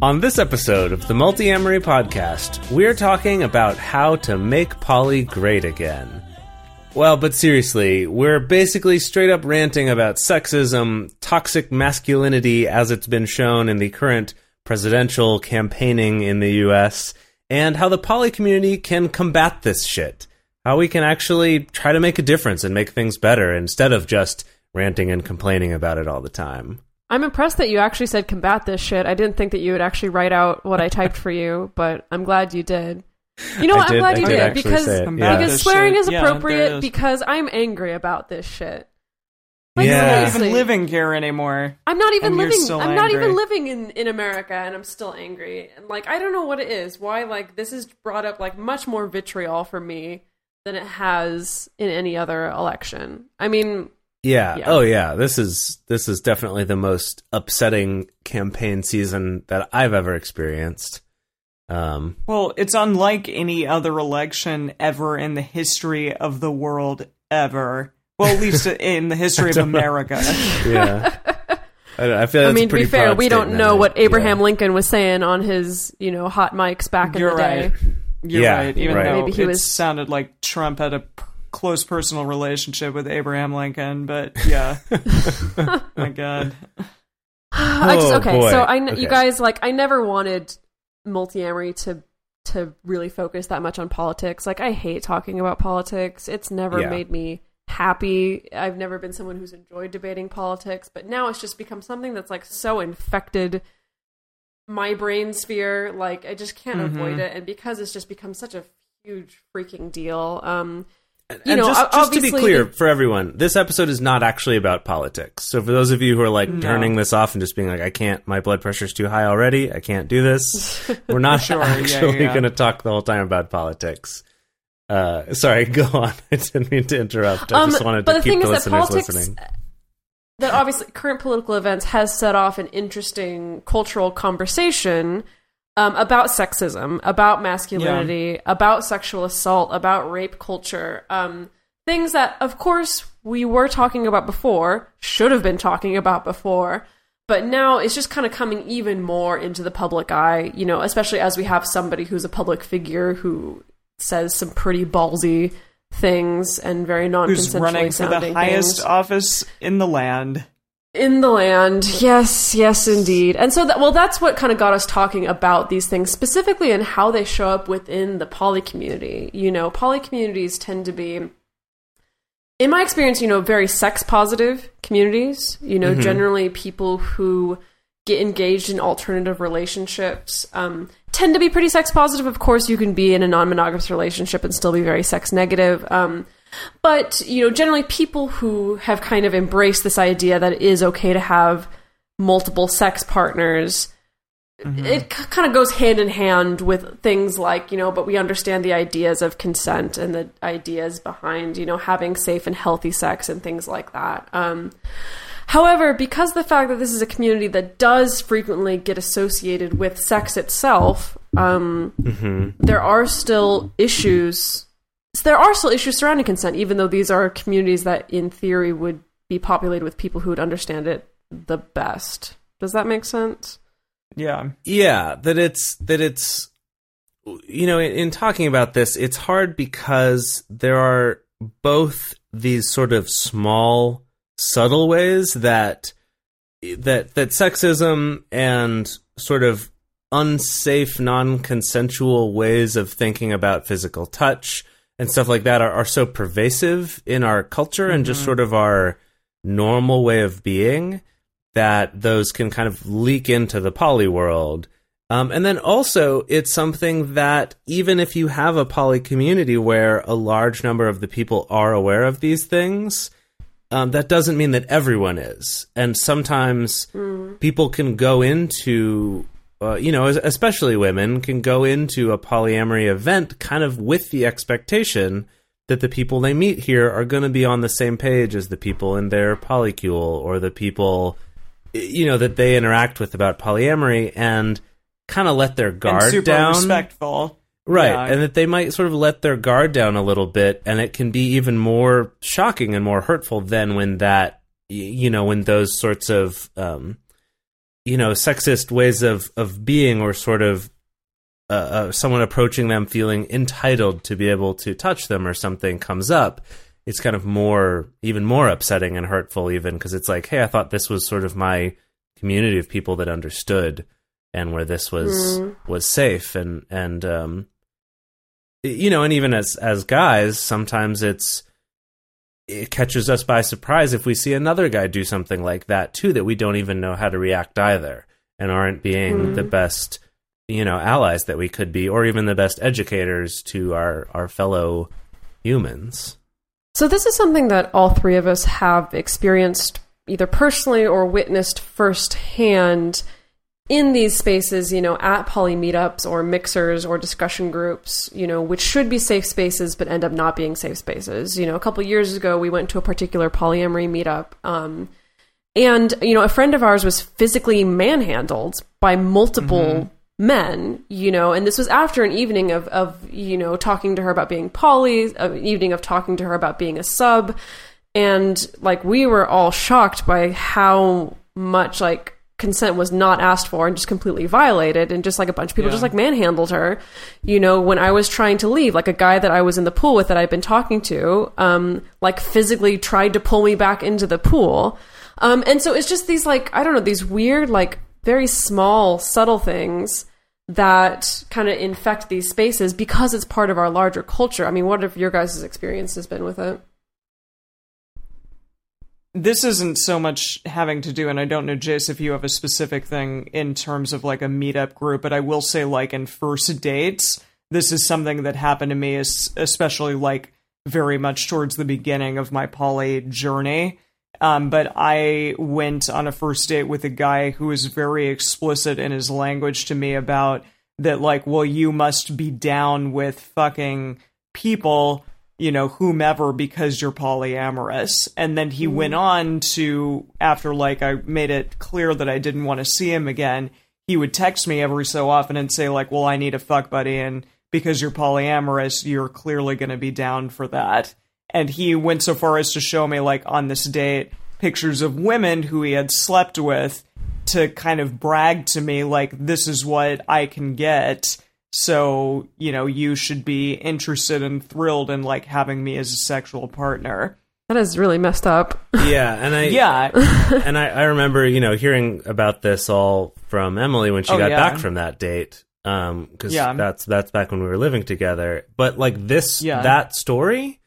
On this episode of the Multiamory Podcast, we're talking about how to make poly great again. Well, but seriously, we're basically straight up ranting about sexism, toxic masculinity as it's been shown in the current presidential campaigning in the US, and how the poly community can combat this shit. How we can actually try to make a difference and make things better instead of just ranting and complaining about it all the time. I'm impressed that you actually said combat this shit. I didn't think that you would actually write out what I typed for you, but I'm glad you did. You know I what? I'm did- glad I you did did, because it, yeah. because swearing shit. is Yeah, there appropriate because I'm angry about this shit. Like, Yeah. You're not even living here anymore. I'm not even living. I'm not even living in in America, and I'm still angry. And like, I don't know what it is. Why like this has brought up like much more vitriol for me than it has in any other election. I mean, Yeah. Yeah. Oh yeah. This is this is definitely the most upsetting campaign season that I've ever experienced. Um Well, it's unlike any other election ever in the history of the world ever. Well, at least in the history of. America. yeah. I, I feel I that's a mean, to be fair, we don't statement. know what Yeah. Abraham Lincoln was saying on his you know hot mics back in You're the day. right. You're Yeah, right. Even right. though Maybe he it was- sounded like Trump had a p- close personal relationship with Abraham Lincoln, but yeah. My God. I just Oh, okay. boy. So I, Okay. you guys like, I never wanted multiamory to to really focus that much on politics. Like, I hate talking about politics. It's never Yeah. made me happy. I've never been someone who's enjoyed debating politics, but now it's just become something that's like so infected my brain sphere. Like, I just can't Mm-hmm. avoid it, and because it's just become such a huge freaking deal. Um, you and just, just to be clear the- for everyone, this episode is not actually about politics. So for those of you who are like turning this off and just being like, I can't, my blood pressure's too high already, I can't do this, we're not Sure, actually yeah. going to talk the whole time about politics. Uh, sorry, go on. I didn't mean to interrupt. I Um, just wanted to keep the is that listeners politics, listening. that obviously current political events has set off an interesting cultural conversation um, about sexism, about masculinity, about sexual assault, about rape culture. Um, things that, of course, we were talking about before, should have been talking about before. But now it's just kind of coming even more into the public eye, you know, especially as we have somebody who's a public figure who says some pretty ballsy things and very non Who's running for the highest office in the land. In the land. Yes yes indeed. And so that well that's what kind of got us talking about these things specifically and how they show up within the poly community. You know poly communities tend to be in my experience you know very sex positive communities. You know generally people who get engaged in alternative relationships um, tend to be pretty sex positive. Of course you can be in a non-monogamous relationship and still be very sex negative. Um, but you know generally people who have kind of embraced this idea that it is okay to have multiple sex partners it c- kind of goes hand in hand with things like you know but we understand the ideas of consent and the ideas behind you know having safe and healthy sex and things like that. Um, however because the fact that this is a community that does frequently get associated with sex itself um, there are still issues there are still issues surrounding consent, even though these are communities that, in theory, would be populated with people who would understand it the best. Does that make sense? Yeah. yeah that it's that it's you know in, in talking about this it's hard because there are both these sort of small subtle ways that that that sexism and sort of unsafe non-consensual ways of thinking about physical touch and stuff like that are, are so pervasive in our culture and just sort of our normal way of being that those can kind of leak into the poly world. Um, and then also, it's something that even if you have a poly community where a large number of the people are aware of these things, um, that doesn't mean that everyone is. And sometimes people can go into, uh, you know, especially women can go into a polyamory event kind of with the expectation that the people they meet here are going to be on the same page as the people in their polycule or the people, you know, that they interact with about polyamory and kind of let their and guard super down. respectful. Right, Yeah. and that they might sort of let their guard down a little bit, and it can be even more shocking and more hurtful than when that, you know, when those sorts of, um, you know, sexist ways of of being or sort of uh, uh, someone approaching them feeling entitled to be able to touch them or something comes up. It's kind of more, even more upsetting and hurtful, even because it's like, hey, I thought this was sort of my community of people that understood and where this was was safe and and um you know and even as as guys sometimes it's it catches us by surprise if we see another guy do something like that too that we don't even know how to react either and aren't being hmm. the best you know allies that we could be or even the best educators to our our fellow humans. So this is something that all three of us have experienced either personally or witnessed firsthand in these spaces, you know, at poly meetups or mixers or discussion groups, you know, which should be safe spaces but end up not being safe spaces. You know, a couple years ago we went to a particular polyamory meetup um and you know, a friend of ours was physically manhandled by multiple men, you know, and this was after an evening of, of you know, talking to her about being poly, an evening of talking to her about being a sub. And like, we were all shocked by how much like consent was not asked for and just completely violated. And just like a bunch of people Yeah. just like manhandled her, you know, when I was trying to leave, like a guy that I was in the pool with that I'd been talking to, um, like physically tried to pull me back into the pool. Um, and so it's just these like I don't know these weird like very small subtle things that kind of infect these spaces because it's part of our larger culture. I mean, what have your guys' experience has been with it? This isn't so much having to do, and I don't know, Jase, if you have a specific thing in terms of like a meetup group, but I will say, like in first dates, this is something that happened to me, es- especially like very much towards the beginning of my poly journey. Um, but I went on a first date with a guy who was very explicit in his language to me about that, like, well, you must be down with fucking people, you know, whomever because you're polyamorous. And then he went mm-hmm. on to, after like I made it clear that I didn't want to see him again, he would text me every so often and say, like, well, I need a fuck buddy. And because you're polyamorous, you're clearly going to be down for that. And he went so far as to show me, like, on this date, pictures of women who he had slept with to kind of brag to me, like, this is what I can get. So, you know, you should be interested and thrilled in, like, having me as a sexual partner. That is really messed up. yeah and i Yeah. and I, I remember, you know, hearing about this all from Emily when she Oh, got yeah. back from that date. Um, because Yeah. that's that's back when we were living together. But like this, Yeah. that story,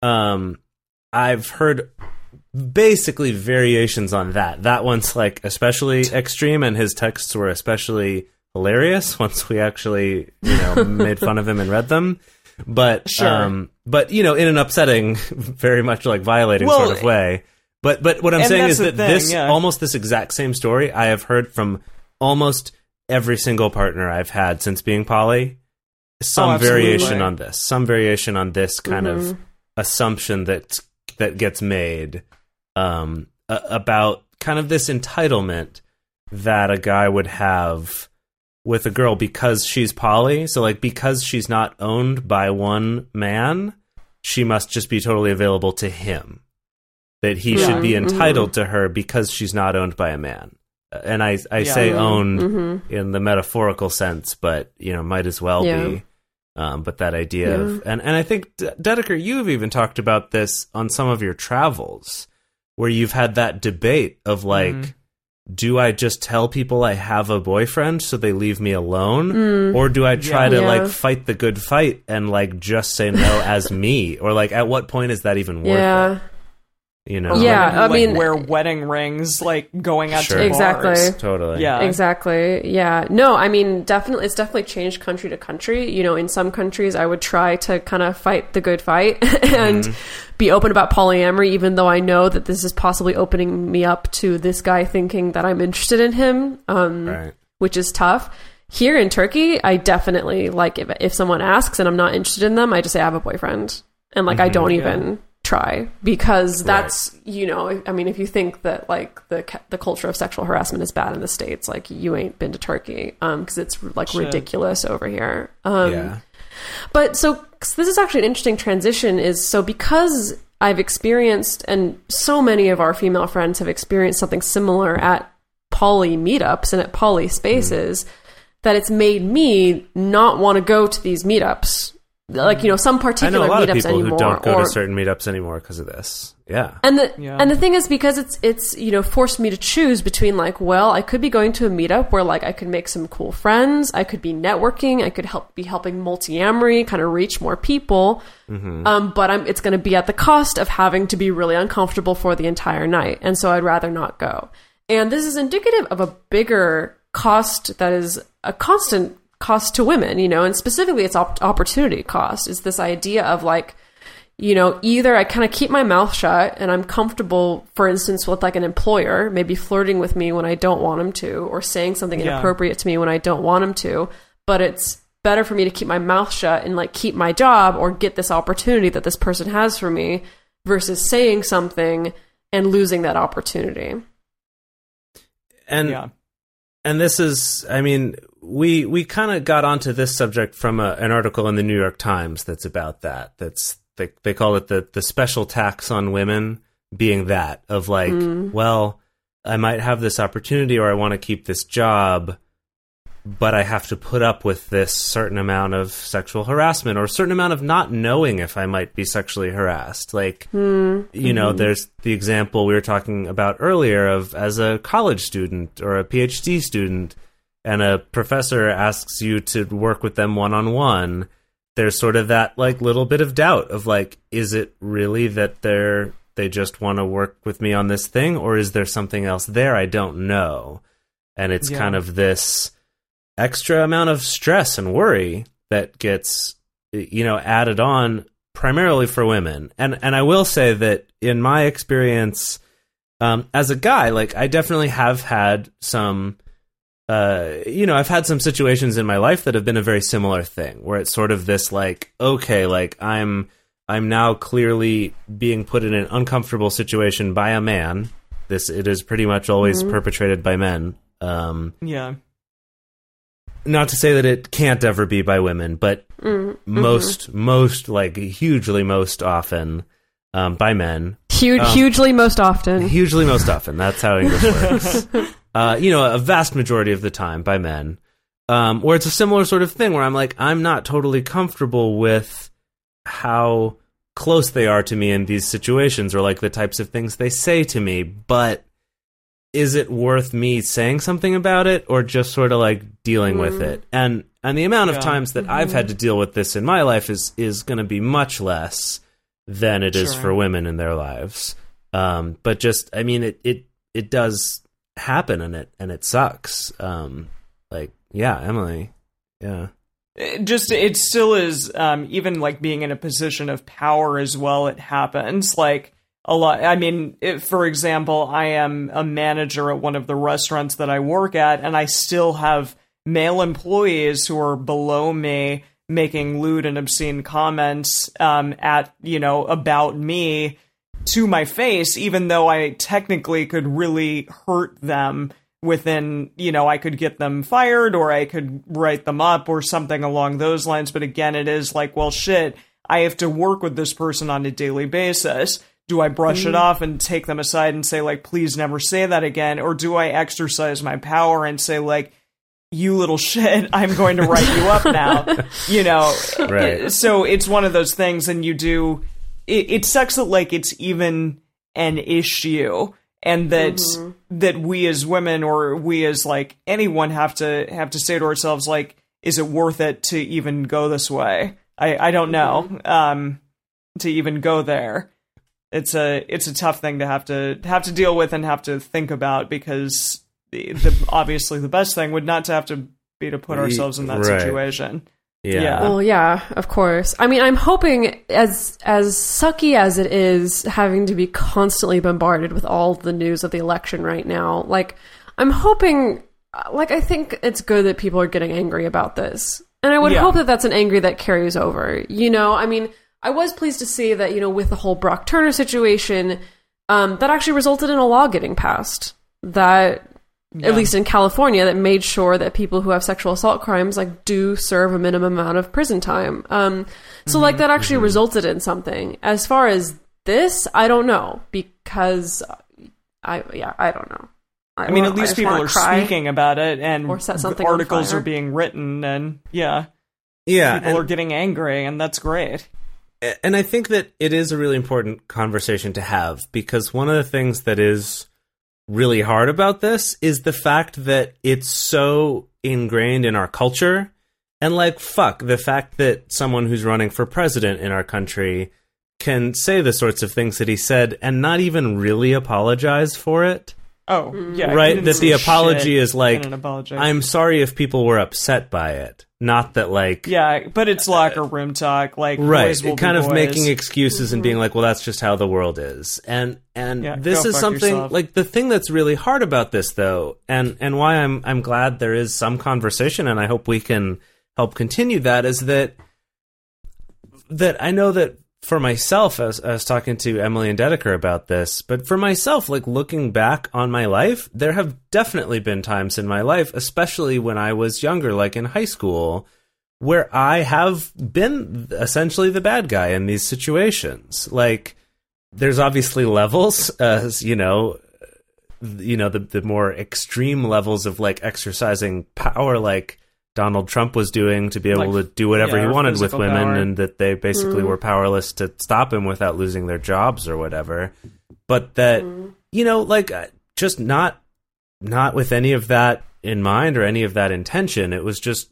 um, I've heard basically variations on that. That one's like especially extreme, and his texts were especially hilarious once we actually, you know, made fun of him and read them. But Sure. um, but you know, in an upsetting, very much like violating Well, sort of way. But but what I'm saying is that thing, this yeah. almost this exact same story I have heard from almost every single partner I've had since being poly. Some Oh, variation on this, some variation on this kind of Mhm. assumption that that gets made um, a- about kind of this entitlement that a guy would have with a girl because she's poly. So like because she's not owned by one man, she must just be totally available to him. That he Yeah. should be Mhm. entitled to her because she's not owned by a man. And I I Yeah. say owned Mhm. in the metaphorical sense, but you know might as well Yeah. be. Um, but that idea of and and I think D- Dedeker, you've even talked about this on some of your travels, where you've had that debate of like, Mm-hmm. Do I just tell people I have a boyfriend so they leave me alone, or do I try Yeah. to Mm. Yeah. like fight the good fight and like just say no as me, or like at what point is that even worth Yeah. it? You know, Yeah, Women who, I mean- wear wedding rings, like going out Sure. to Exactly. bars. totally. Yeah. Exactly. Yeah. No, I mean, definitely, it's definitely changed country to country. You know, in some countries, I would try to kind of fight the good fight and be open about polyamory, even though I know that this is possibly opening me up to this guy thinking that I'm interested in him, um, Right. which is tough. Here in Turkey, I definitely like if, if someone asks and I'm not interested in them, I just say I have a boyfriend. And like, I don't even try because that's, you know, I mean, if you think that like the, the culture of sexual harassment is bad in the States, like you ain't been to Turkey, um, cause it's like Shit. ridiculous over here. Um, yeah. but so this is actually an interesting transition is so because I've experienced and so many of our female friends have experienced something similar at poly meetups and at poly spaces that it's made me not want to go to these meetups. Like, you know, some particular I particular know a lot of meetups people anymore. who don't go or, to certain meetups anymore because of this. Yeah. and the Yeah. and the thing is because it's it's you know forced me to choose between like well I could be going to a meetup where like I could make some cool friends I could be networking I could help be helping multiamory kind of reach more people um, but I'm it's going to be at the cost of having to be really uncomfortable for the entire night and so I'd rather not go and this is indicative of a bigger cost that is a constant cost to women you know and specifically it's op- opportunity cost is this idea of like you know, either I kind of keep my mouth shut and I'm comfortable, for instance, with like an employer, maybe flirting with me when I don't want him to, or saying something Yeah. inappropriate to me when I don't want him to. But it's better for me to keep my mouth shut and like keep my job or get this opportunity that this person has for me versus saying something and losing that opportunity. And Yeah. and this is i mean we we kind of got onto this subject from a, an article in the new york times that's about that. That's they, they call it the the special tax on women being that of like hmm. well i might have this opportunity or i want to keep this job but i have to put up with this certain amount of sexual harassment or a certain amount of not knowing if i might be sexually harassed. Like hmm. you know hmm. there's the example we were talking about earlier of as a college student or a phd student and a professor asks you to work with them one on one there's sort of that like little bit of doubt of like is it really that they're they just want to work with me on this thing or is there something else there? I don't know. And it's Yeah. kind of this extra amount of stress and worry that gets you know added on primarily for women. And and I will say that in my experience um as a guy like I definitely have had some uh you know I've had some situations in my life that have been a very similar thing where it's sort of this like okay like I'm I'm now clearly being put in an uncomfortable situation by a man this it is pretty much always perpetrated by men um Yeah. not to say that it can't ever be by women, but most, most, like hugely most often um, by men. Huge, Um, hugely most often. Hugely most often. That's how English works. uh, you know, a vast majority of the time by men. Um, where it's a similar sort of thing where I'm like, I'm not totally comfortable with how close they are to me in these situations or like the types of things they say to me, but is it worth me saying something about it or just sort of like dealing with it? And and the amount of Yeah. times that I've had to deal with this in my life is is going to be much less than it is Sure. for women in their lives. Um, but just I mean it it it does happen and it and it sucks. Um, like yeah, Emily, yeah. It just it still is um even like being in a position of power as well it happens like a lot i mean if, for example i am a manager at one of the restaurants that i work at and i still have male employees who are below me making lewd and obscene comments um at you know about me to my face even though i technically could really hurt them within you know i could get them fired or i could write them up or something along those lines. But again it is like well shit i have to work with this person on a daily basis. Do i brush it mm. off and take them aside and say like please never say that again? Or do i exercise my power and say like you little shit i'm going to write you up now? You know Right. so it's one of those things and you do it, it sucks that like it's even an issue and that that we as women or we as like anyone have to have to say to ourselves like is it worth it to even go this way i i don't know um to even go there it's a it's a tough thing to have to have to deal with and have to think about because the, the obviously the best thing would not to have to be to put ourselves in that right. situation. Yeah. Yeah. Well, yeah, of course. I mean, I'm hoping as as sucky as it is having to be constantly bombarded with all the news of the election right now. Like, I'm hoping, like, I think it's good that people are getting angry about this, and I would Yeah. hope that that's an angry that carries over. You know, I mean, I was pleased to see that you know with the whole Brock Turner situation, um, that actually resulted in a law getting passed that at least in California, that made sure that people who have sexual assault crimes like do serve a minimum amount of prison time. Um, so like that actually resulted in something. As far as this, I don't know because I yeah I don't know. I mean, at least people are speaking about it, and Or set something articles are being written, and yeah, Yeah. people and- are getting angry, and that's great. and I think that it is a really important conversation to have because one of the things that is really hard about this is the fact that it's so ingrained in our culture. And like, fuck, the fact that someone who's running for president in our country can say the sorts of things that he said and not even really apologize for it. Oh, mm. yeah, right? That the apology is like, in an apology. I'm sorry if people were upset by it. Not that, like, yeah, but it's uh, locker room talk, like right boys will kind be of boys. making excuses and being mm-hmm. like well that's just how the world is and and Yeah, this is something yourself. like the thing that's really hard about this though and and why i'm i'm glad there is some conversation and i hope we can help continue that is that that i know that for myself I was, I was talking to emily and dedeker about this but for myself like looking back on my life there have definitely been times in my life especially when i was younger like in high school where I have been essentially the bad guy in these situations. Like, there's obviously levels, as you know, you know the the more extreme levels of like exercising power, like Donald Trump was doing to be able Like, to do whatever yeah, he wanted with women, power. and that they basically were powerless to stop him without losing their jobs or whatever. But that you know, like uh, just not not with any of that in mind or any of that intention. It was just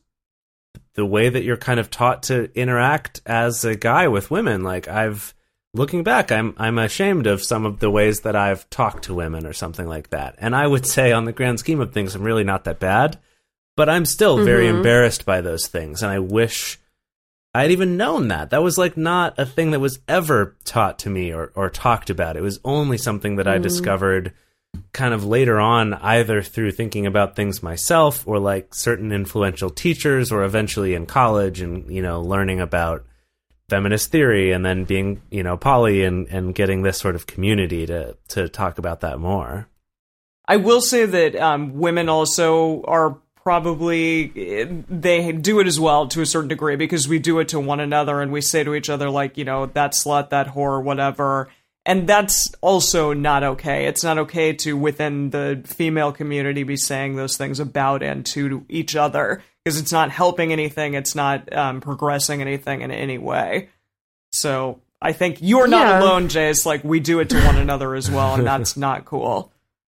the way that you're kind of taught to interact as a guy with women. Like I've looking back, I'm I'm ashamed of some of the ways that I've talked to women or something like that. And I would say on the grand scheme of things, I'm really not that bad. But I'm still very Mhm. embarrassed by those things. And I wish I'd even known that. That was like not a thing that was ever taught to me or, or talked about. It was only something that I discovered kind of later on, either through thinking about things myself or like certain influential teachers, or eventually in college and, you know, learning about feminist theory and then being, you know, poly and, and getting this sort of community to, to talk about that more. I will say that um, women also are probably they do it as well to a certain degree because we do it to one another and we say to each other like you know that slut that whore whatever. And that's also not okay. It's not okay to within the female community be saying those things about and to each other because it's not helping anything. It's not um, progressing anything in any way. So i think you're not Yeah. alone jase. Like we do it to one another as well and that's not cool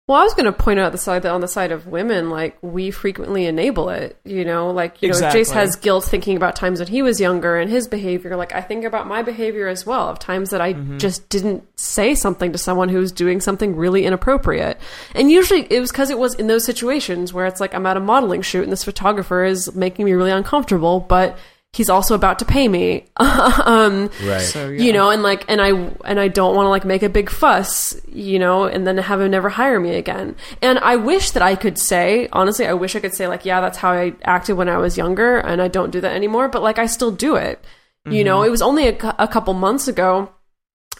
Well, I was going to point out the side that on the side of women, like we frequently enable it. You know, like you know, Jase has guilt thinking about times when he was younger and his behavior. Like I think about my behavior as well of times that I Mm-hmm. just didn't say something to someone who was doing something really inappropriate. And usually it was because it was in those situations where it's like I'm at a modeling shoot and this photographer is making me really uncomfortable, but he's also about to pay me. um, Right. so yeah. you know and like and i and i don't want to like make a big fuss you know and then have him never hire me again and i wish that i could say honestly i wish i could say like yeah that's how i acted when i was younger and i don't do that anymore but like i still do it you know Mm-hmm. it was only a, a couple months ago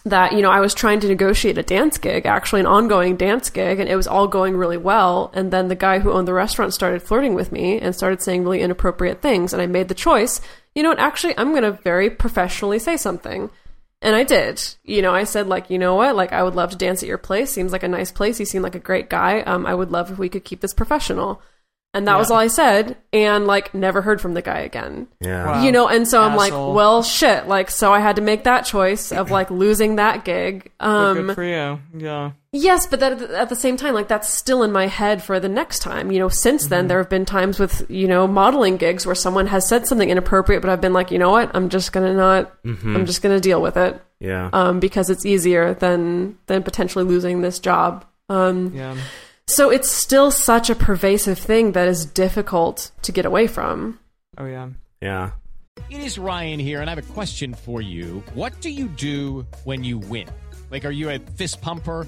that you know I was trying to negotiate a dance gig, actually an ongoing dance gig, and it was all going really well. And then the guy who owned the restaurant started flirting with me and started saying really inappropriate things, and I made the choice. You know what? Actually, I'm going to very professionally say something. And I did. You know, I said like, you know what? Like, I would love to dance at your place. Seems like a nice place. You seem like a great guy. Um, I would love if we could keep this professional. And that was all I said. And like, never heard from the guy again Yeah. Wow. you know and so i'm like well shit like so i had to make that choice of like losing that gig um good for you yeah yes but that at the same time like that's still in my head for the next time you know since Mm-hmm. then there have been times with you know modeling gigs where someone has said something inappropriate but i've been like you know what i'm just gonna not Mm-hmm. i'm just gonna deal with it Yeah. um, because it's easier than than potentially losing this job. Um, Yeah. So it's still such a pervasive thing that is difficult to get away from. Oh yeah. yeah. It is Ryan here, and I have a question for you. What do you do when you win? Like, are you a fist pumper?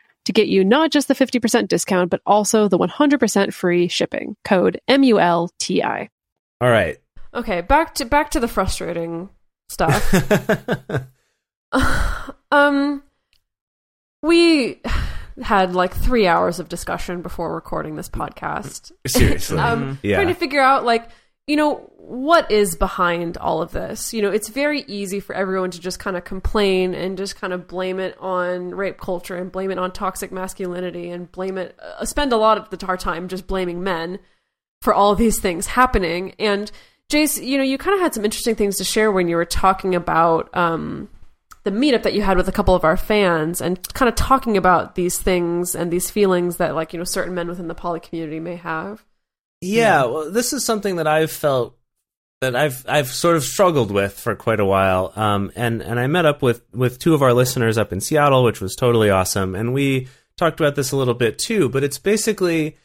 to get you not just the 50% discount, but also the 100% free shipping. Code M-U-L-T-I. All right. Okay, back to back to the frustrating stuff. um we had like 3 hours of discussion before recording this podcast. Seriously. um yeah. trying to figure out like you know what is behind all of this? You know it's very easy for everyone to just kind of complain and just kind of blame it on rape culture and blame it on toxic masculinity and blame it uh, spend a lot of the our time just blaming men for all these things happening. And jase you know you kind of had some interesting things to share when you were talking about um the meetup that you had with a couple of our fans and kind of talking about these things and these feelings that like you know certain men within the poly community may have Yeah, well, this is something that I've felt that I've I've sort of struggled with for quite a while. Um, and and I met up with with two of our listeners up in Seattle, which was totally awesome, and we talked about this a little bit too. But it's basically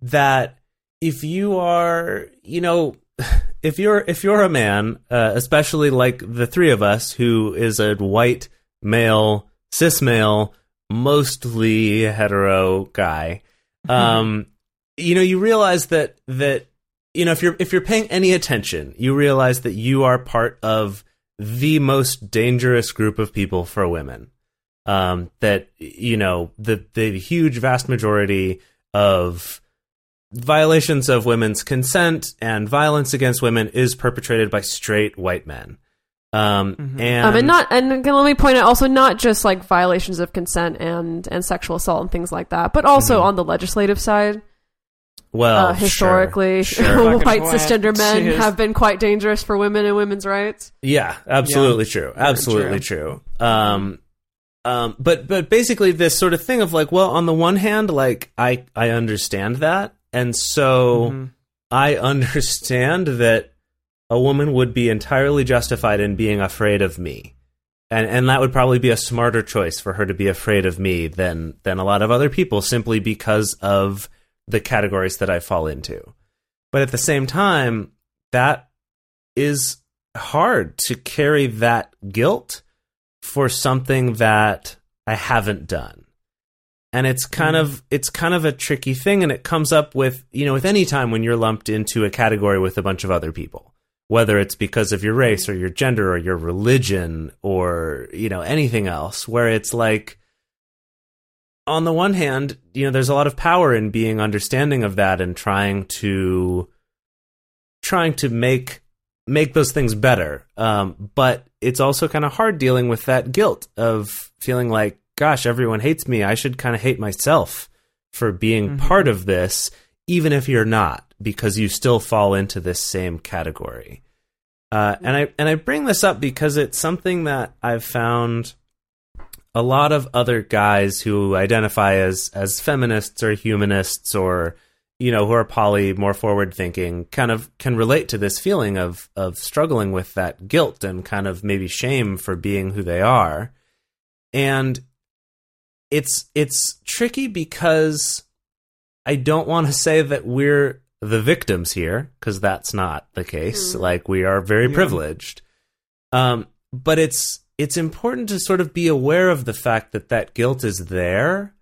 that if you are, you know. If you're if you're a man, uh, especially like the three of us, who is a white male, cis male, mostly hetero guy, um, you know, you realize that that you know if you're if you're paying any attention, you realize that you are part of the most dangerous group of people for women. Um, that you know the the huge vast majority of violations of women's consent and violence against women is perpetrated by straight white men. Um, and, um, and not and let me point out also not just like violations of consent and and sexual assault and things like that, but also on the legislative side. Well uh, historically, sure, sure. White cisgender men Jeez. have been quite dangerous for women and women's rights. Yeah, absolutely true. Absolutely true. Um, um, but but basically, this sort of thing of like, well, on the one hand, like I I understand that, and so Mhm. I understand that a woman would be entirely justified in being afraid of me. And and that would probably be a smarter choice for her to be afraid of me than than a lot of other people simply because of the categories that I fall into. But at the same time, that is hard to carry that guilt for something that I haven't done. And it's kind mm. of it's kind of a tricky thing and it comes up with, you know, with any time when you're lumped into a category with a bunch of other people, whether it's because of your race or your gender or your religion or, you know, anything else where it's like on the one hand, you know, there's a lot of power in being understanding of that and trying to trying to make make those things better. Um, but it's also kind of hard dealing with that guilt of feeling like, gosh, everyone hates me. I should kind of hate myself for being part of this, even if you're not, because you still fall into this same category. Uh, and I and I bring this up because it's something that I've found a lot of other guys who identify as as feminists or humanists or you know who are poly more forward thinking kind of can relate to this feeling of of struggling with that guilt and kind of maybe shame for being who they are. And it's it's tricky because I don't want to say that we're the victims here because that's not the case. Like we are very privileged. Um but it's it's important to sort of be aware of the fact that that guilt is there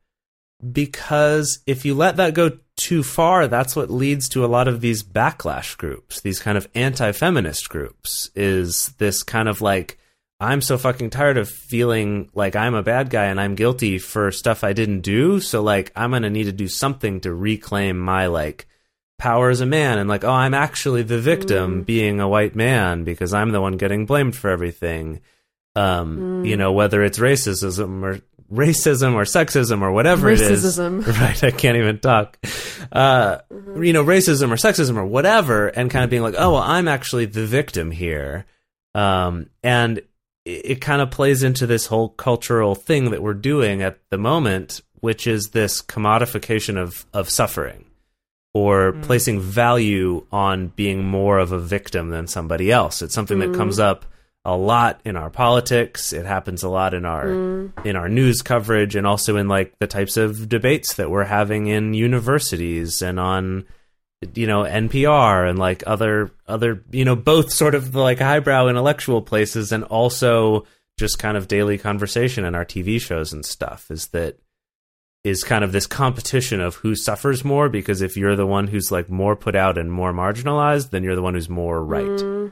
because if you let that go too far, that's what leads to a lot of these backlash groups, these kind of anti feminist groups, is this kind of like, I'm so fucking tired of feeling like I'm a bad guy and I'm guilty for stuff I didn't do. So, like, I'm going to need to do something to reclaim my, like, power as a man. And, like, oh, I'm actually the victim mm. being a white man because I'm the one getting blamed for everything. Um, You know, whether it's racism or racism or sexism or whatever it is. Racism. Right. I can't even talk. Uh, You know, racism or sexism or whatever, and kind of being like, oh, well, I'm actually the victim here. Um, and it, it kind of plays into this whole cultural thing that we're doing at the moment, which is this commodification of, of suffering or placing value on being more of a victim than somebody else. It's something that comes up a lot in our politics. It happens a lot in our in our news coverage and also in like the types of debates that we're having in universities and on you know NPR and like other other you know both sort of like highbrow intellectual places and also just kind of daily conversation in our TV shows and stuff is that is kind of this competition of who suffers more because if you're the one who's like more put out and more marginalized then you're the one who's more right mm.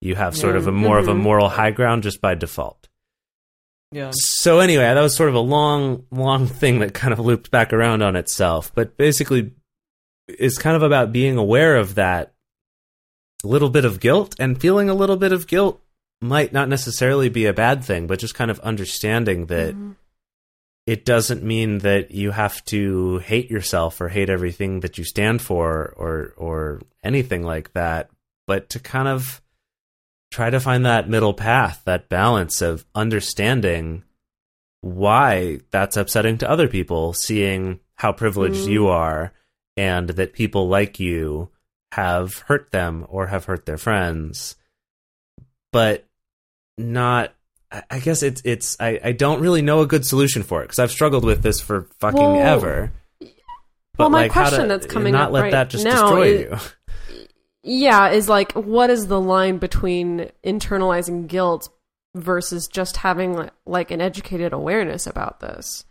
You have sort of a mm-hmm. more of a mm-hmm. moral high ground just by default. Yeah. so anyway that was sort of a long long thing that kind of looped back around on itself but basically it's kind of about being aware of that little bit of guilt and feeling a little bit of guilt might not necessarily be a bad thing but just kind of understanding that mm-hmm. it doesn't mean that you have to hate yourself or hate everything that you stand for or or anything like that but to kind of try to find that middle path that balance of understanding why that's upsetting to other people seeing how privileged you mm. are and that people like you have hurt them or have hurt their friends but not I- guess it's it's I, I don't really know a good solution for it because I've struggled with this for fucking Well- ever. well, my how question to that's coming not up let right that just now destroy is- you. Yeah, is like what is the line between internalizing guilt versus just having like, an educated awareness about this?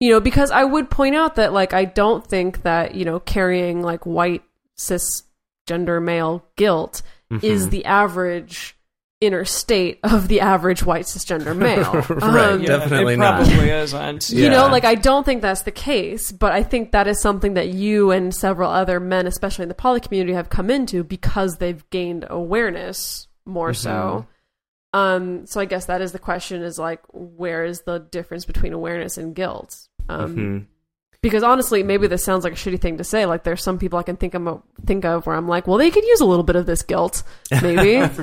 You know, because I would point out that like I don't think that, you know, carrying like white cisgender male guilt Mm-hmm. is the average inner state of the average white cisgender male. Right, Um, Yeah, Definitely it not. probably isn't. you know, like I don't think that's the case, but I think that is something that you and several other men, especially in the poly community, have come into because they've gained awareness more so. Um, so I guess that is the question: is like, where is the difference between awareness and guilt? Um, Mhm. Because honestly, maybe this sounds like a shitty thing to say. Like, there's some people I can think of think of where I'm like, well, they could use a little bit of this guilt, maybe.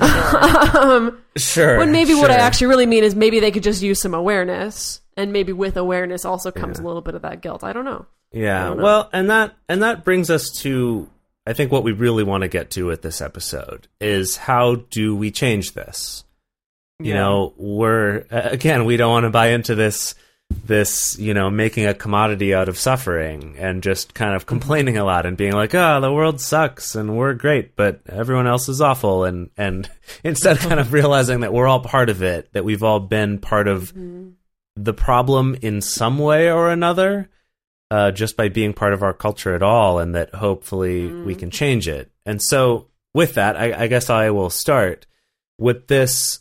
um, Sure. when maybe what I actually really mean is maybe they could just use some awareness, and maybe with awareness also comes Yeah. a little bit of that guilt. I don't know. Yeah. don't know. Well, and that and that brings us to I think what we really want to get to with this episode is how do we change this? You Yeah. know, we're again, we don't want to buy into this this, you know, making a commodity out of suffering and just kind of complaining a lot and being like, "Oh, the world sucks and we're great, but everyone else is awful." And and instead kind of realizing that we're all part of it, that we've all been part of mm-hmm. the problem in some way or another uh, just by being part of our culture at all, and that hopefully mm-hmm. we can change it. And so, with that, I, I guess I will start with this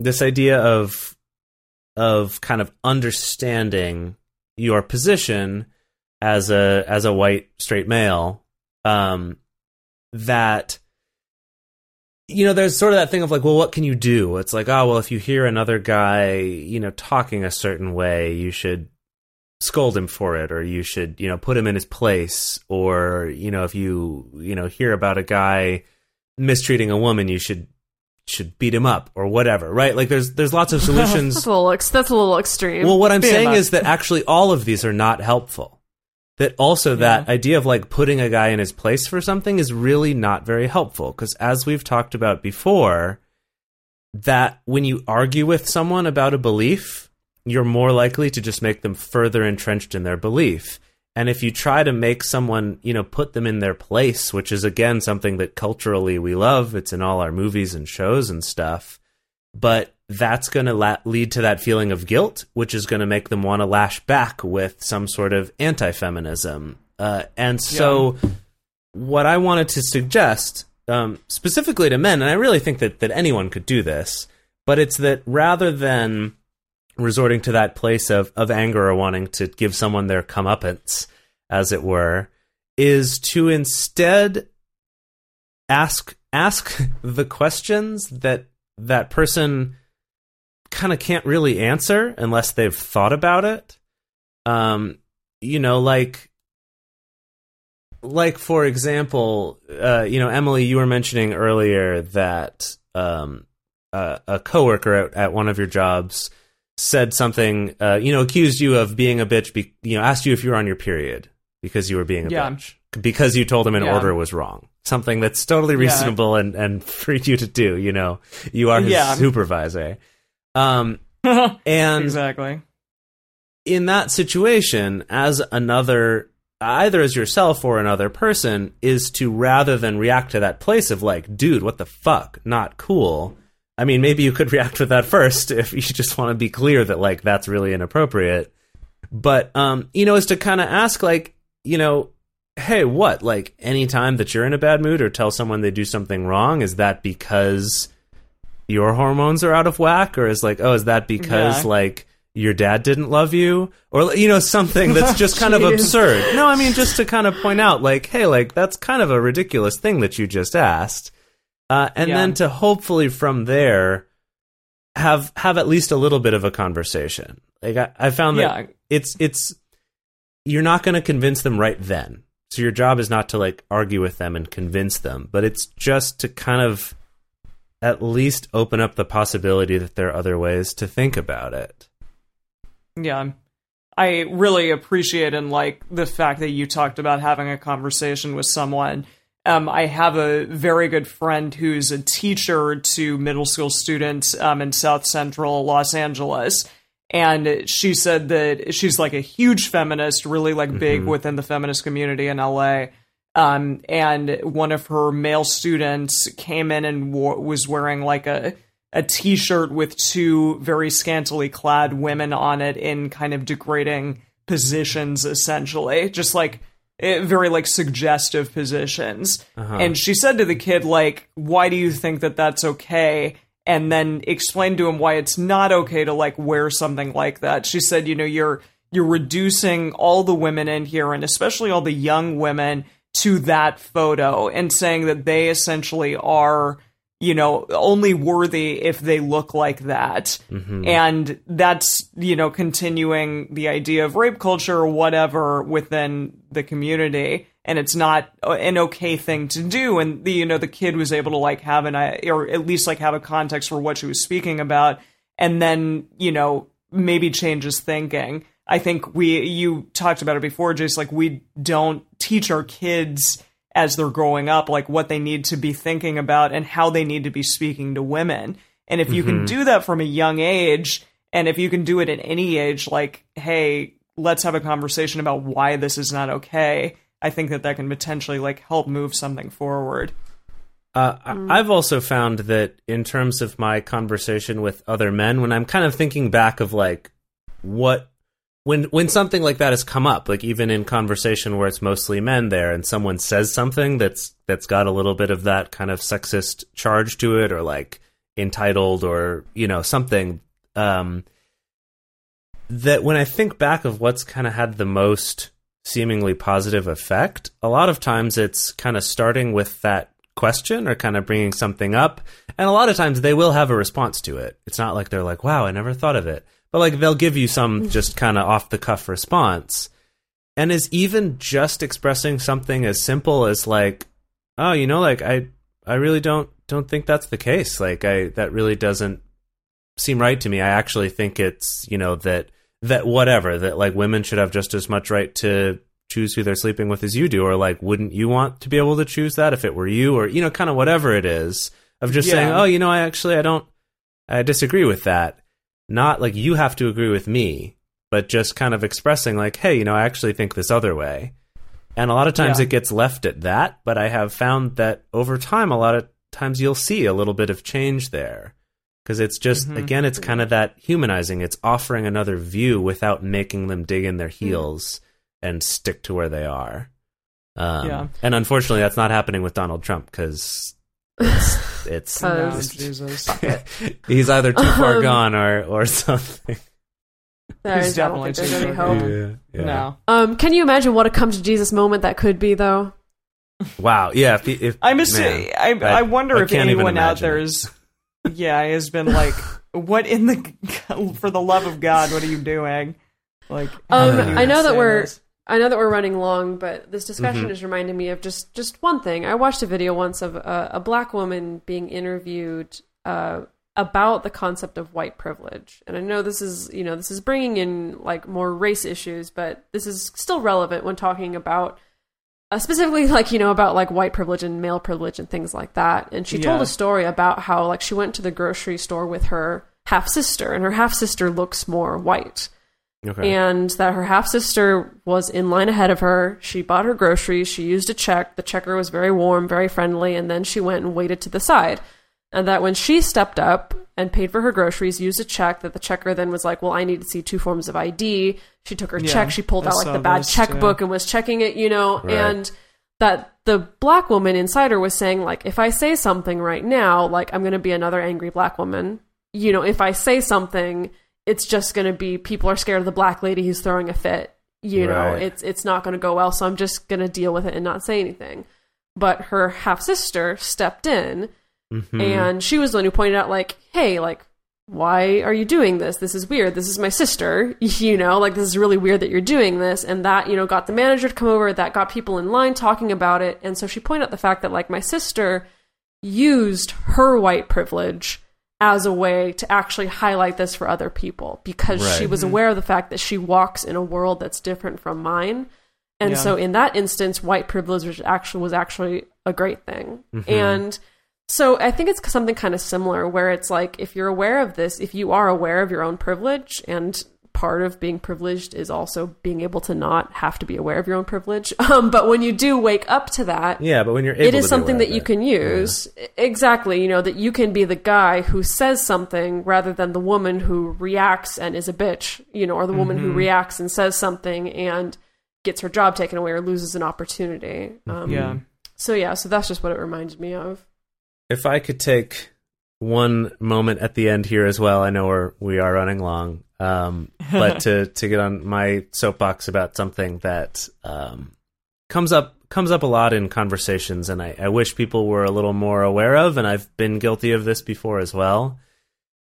this idea of of kind of understanding your position as a as a white straight male. Um, that you know, there's sort of that thing of like, well, what can you do? It's like, oh, well, if you hear another guy, you know, talking a certain way, you should scold him for it, or you should, you know, put him in his place, or you know, if you, you know, hear about a guy mistreating a woman, you should should beat him up or whatever, right? Like, there's there's lots of solutions. That's a little ex- that's a little extreme. Well, what I'm Beat saying is that actually all of these are not helpful. That also that idea of like putting a guy in his place for something is really not very helpful because as we've talked about before, that when you argue with someone about a belief, you're more likely to just make them further entrenched in their belief. And if you try to make someone, you know, put them in their place, which is again something that culturally we love, it's in all our movies and shows and stuff, but that's going to la- lead to that feeling of guilt, which is going to make them want to lash back with some sort of anti feminism. Uh, and so, what I wanted to suggest, um, specifically to men, and I really think that, that anyone could do this, but it's that rather than resorting to that place of, of anger or wanting to give someone their comeuppance, as it were, is to instead ask ask the questions that that person kind of can't really answer unless they've thought about it. Um, you know, like like for example, uh, you know, Emily, you were mentioning earlier that um, a coworker at, at one of your jobs said something, uh, you know, accused you of being a bitch. Be- you know, asked you if you were on your period because you were being a Yeah. bitch because you told him an Yeah. order was wrong. Something that's totally Yeah. reasonable and and for you to do. You know, you are his Yeah. supervisor. Um, and exactly. in that situation, as another, either as yourself or another person, is to rather than react to that place of like, dude, what the fuck, not cool. I mean, maybe you could react with that first if you just want to be clear that like that's really inappropriate. But um, you know, is to kind of ask like, you know, hey, what? Like anytime that you're in a bad mood or tell someone they do something wrong, is that because your hormones are out of whack or is like oh is that because Yeah. like your dad didn't love you or you know something that's just kind of absurd no i mean just to kind of point out like hey like that's kind of a ridiculous thing that you just asked uh, and Yeah. then to hopefully from there have have at least a little bit of a conversation like i, I found that Yeah. it's it's you're not going to convince them right then so your job is not to like argue with them and convince them but it's just to kind of at least open up the possibility that there are other ways to think about it Yeah. I really appreciate and like the fact that you talked about having a conversation with someone. Um, I have a very good friend who's a teacher to middle school students um, in South Central Los Angeles. And she said that she's like a huge feminist, really like big within the feminist community in LA. Um, and one of her male students came in and was wearing like a a t-shirt with two very scantily clad women on it in kind of degrading positions essentially just like Eh, very like suggestive positions. Uh-huh. And she said to the kid like why do you think that that's okay? And then explained to him why it's not okay to like wear something like that. She said you know you're you're reducing all the women in here and especially all the young women to that photo and saying that they essentially are you know, only worthy if they look like that. Mm-hmm. And that's, you know, continuing the idea of rape culture or whatever within the community. And it's not an okay thing to do. And the, you know, the kid was able to like have an, or at least like have a context for what she was speaking about. And then, you know, maybe change his thinking. I think we, you talked about it before, just like we don't teach our kids as they're growing up, like what they need to be thinking about and how they need to be speaking to women. And if you can do that from a young age, and if you can do it at any age, like, hey, let's have a conversation about why this is not okay, I think that that can potentially like help move something forward. Uh, I- I've also found that in terms of my conversation with other men, when I'm kind of thinking back of like what when when something like that has come up, like even in conversation where it's mostly men there, and someone says something that's that's got a little bit of that kind of sexist charge to it, or like entitled, or you know something. Um, that when I think back of what's kind of had the most seemingly positive effect, a lot of times it's kind of starting with that question or kind of bringing something up. And a lot of times they will have a response to it. It's not like they're like, wow, I never thought of it. But like they'll give you some mm-hmm. just kind of off the cuff response. And is even just expressing something as simple as like, oh, you know, like I I really don't don't think that's the case. Like I that really doesn't seem right to me. I actually think it's, you know, that that whatever, that like women should have just as much right to choose who they're sleeping with as you do or like wouldn't you want to be able to choose that if it were you or you know kind of whatever it is of just Yeah. saying oh you know i actually i don't i disagree with that not like you have to agree with me but just kind of expressing like hey you know i actually think this other way and a lot of times Yeah. it gets left at that but i have found that over time a lot of times you'll see a little bit of change there because it's just Mhm. again it's kind of that humanizing it's offering another view without making them dig in their heels and stick to where they are um, Yeah. and unfortunately that's not happening with donald trump because it's, it's No, Jesus. he's either too far Um, gone or or something There's, He's I don't think definitely there's too any far hope. gone. yeah, No. Um, can you imagine what a come to Jesus moment that could be, though? wow yeah if, if I'm man, assuming. I, I- I wonder I if anyone out there is, there it. is. Yeah, has been like, what in the for the love of God, what are you doing? Like, Um, you I know that we're- this? I know that we're running long, but this discussion Mhm. is reminding me of just just one thing. I watched a video once of a, a black woman being interviewed uh, about the concept of white privilege, and I know this is you know this is bringing in like more race issues, but this is still relevant when talking about. Uh, specifically like you know about like white privilege and male privilege and things like that and she told a story about how like she went to the grocery store with her half sister and her half sister looks more white okay and that her half sister was in line ahead of her. She bought her groceries. She used a check. The checker was very warm, very friendly, and then she went and waited to the side. And that when she stepped up and paid for her groceries, used a check, that the checker then was like, "Well, I need to see two forms of ID." She took her Yeah, check. She pulled I out like the bad this, checkbook yeah. and was checking it, you know, Right. and that the black woman inside her was saying like if i say something right now like i'm going to be another angry black woman you know if i say something it's just going to be people are scared of the black lady who's throwing a fit you know? It's it's not going to go well so i'm just going to deal with it and not say anything. But her half sister stepped in Mhm. and she was the one who pointed out like hey like why are you doing this? This is weird. This is my sister you know? Like this is really weird that you're doing this. And that you know got the manager to come over that got people in line talking about it. And so she pointed out the fact that like my sister used her white privilege as a way to actually highlight this for other people because she Right. was aware of the fact that she walks in a world that's different from mine and Yeah. so in that instance white privilege was actually was actually a great thing Mhm. and so I think it's something kind of similar where it's like if you're aware of this, if you are aware of your own privilege, and part of being privileged is also being able to not have to be aware of your own privilege. Um, but when you do wake up to that, yeah but when you're able it to something that you it. can use. Exactly, you know, that you can be the guy who says something rather than the woman who reacts and is a bitch, you know, or the woman who reacts and says something and gets her job taken away or loses an opportunity. Um, Yeah. So yeah, so that's just what it reminded me of. if I could take one moment at the end here as well, I know we're we are running long, um, but to to get on my soapbox about something that um, comes up comes up a lot in conversations, and I, I wish people were a little more aware of, and I've been guilty of this before as well.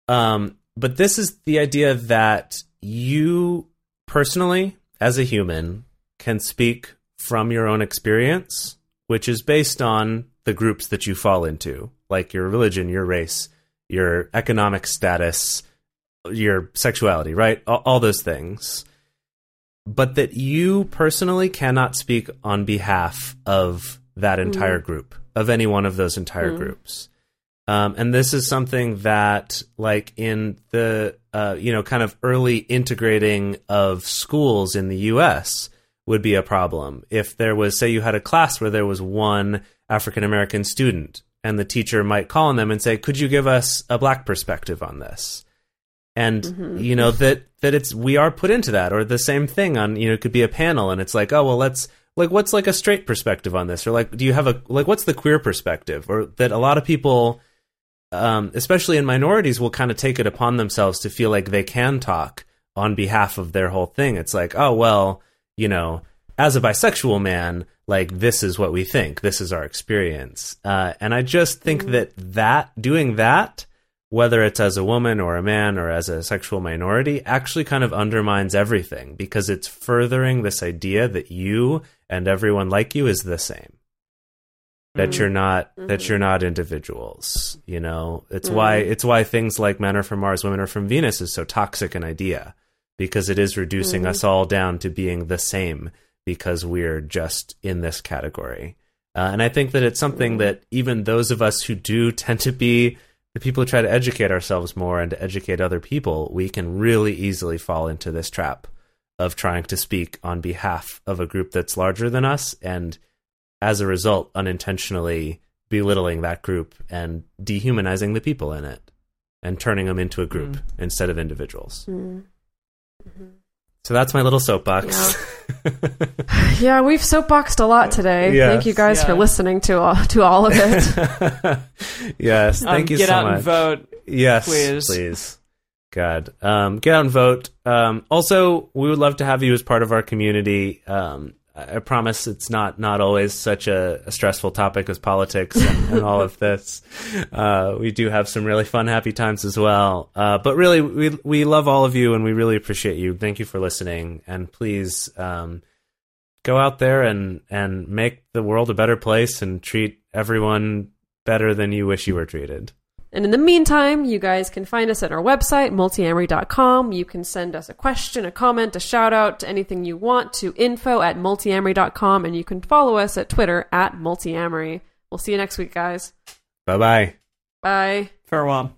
Um, but this is the idea that you personally, as a human, can speak from your own experience, which is based on the groups that you fall into, like your religion, your race, your economic status, your sexuality, right? All, all those things. But that you personally cannot speak on behalf of that entire group, of any one of those entire groups. Um, and this is something that, like in the uh, you know kind of early integrating of schools in the U.S. would be a problem if there was, say, you had a class where there was one African American student, and the teacher might call on them and say, "Could you give us a black perspective on this?" And you know that that it's we are put into that, or the same thing on you know it could be a panel, and it's like, oh well, let's like what's like a straight perspective on this, or like do you have a like what's the queer perspective, or that a lot of people um, especially in minorities, will kind of take it upon themselves to feel like they can talk on behalf of their whole thing. It's like, oh well, you know, as a bisexual man, like this is what we think, this is our experience, uh, and I just think Mm-hmm. that that doing that, whether it's as a woman or a man or as a sexual minority, actually kind of undermines everything because it's furthering this idea that you and everyone like you is the same. That mm-hmm. you're not that mm-hmm. you're not individuals you know? It's mm-hmm. why it's why things like men are from mars women are from venus is so toxic an idea because it is reducing us all down to being the same because we're just in this category. Uh, and i think that it's something that even those of us who do tend to be the people who try to educate ourselves more and to educate other people we can really easily fall into this trap of trying to speak on behalf of a group that's larger than us and as a result unintentionally belittling that group and dehumanizing the people in it and turning them into a group mm. instead of individuals. Mm. Mm-hmm. So that's my little soapbox. Yeah, we've soapboxed a lot today. Yes. Thank you guys for listening to all, to all of it. yes, thank um, you get out and vote. Yes, please. please. God, um, get out and vote. Um, also, we would love to have you as part of our community. Um, I promise it's not not always such a, a stressful topic as politics and, and all of this. Uh, we do have some really fun, happy times as well. Uh, but really, we we love all of you and we really appreciate you. Thank you for listening, and please um, go out there and and make the world a better place and treat everyone better than you wish you were treated. And in the meantime, you guys can find us at our website, multiamory.com. You can send us a question, a comment, a shout out, anything you want to info at multiamory.com. And you can follow us at Twitter at multiamory. We'll see you next week, guys. Bye bye. Bye. Farewell.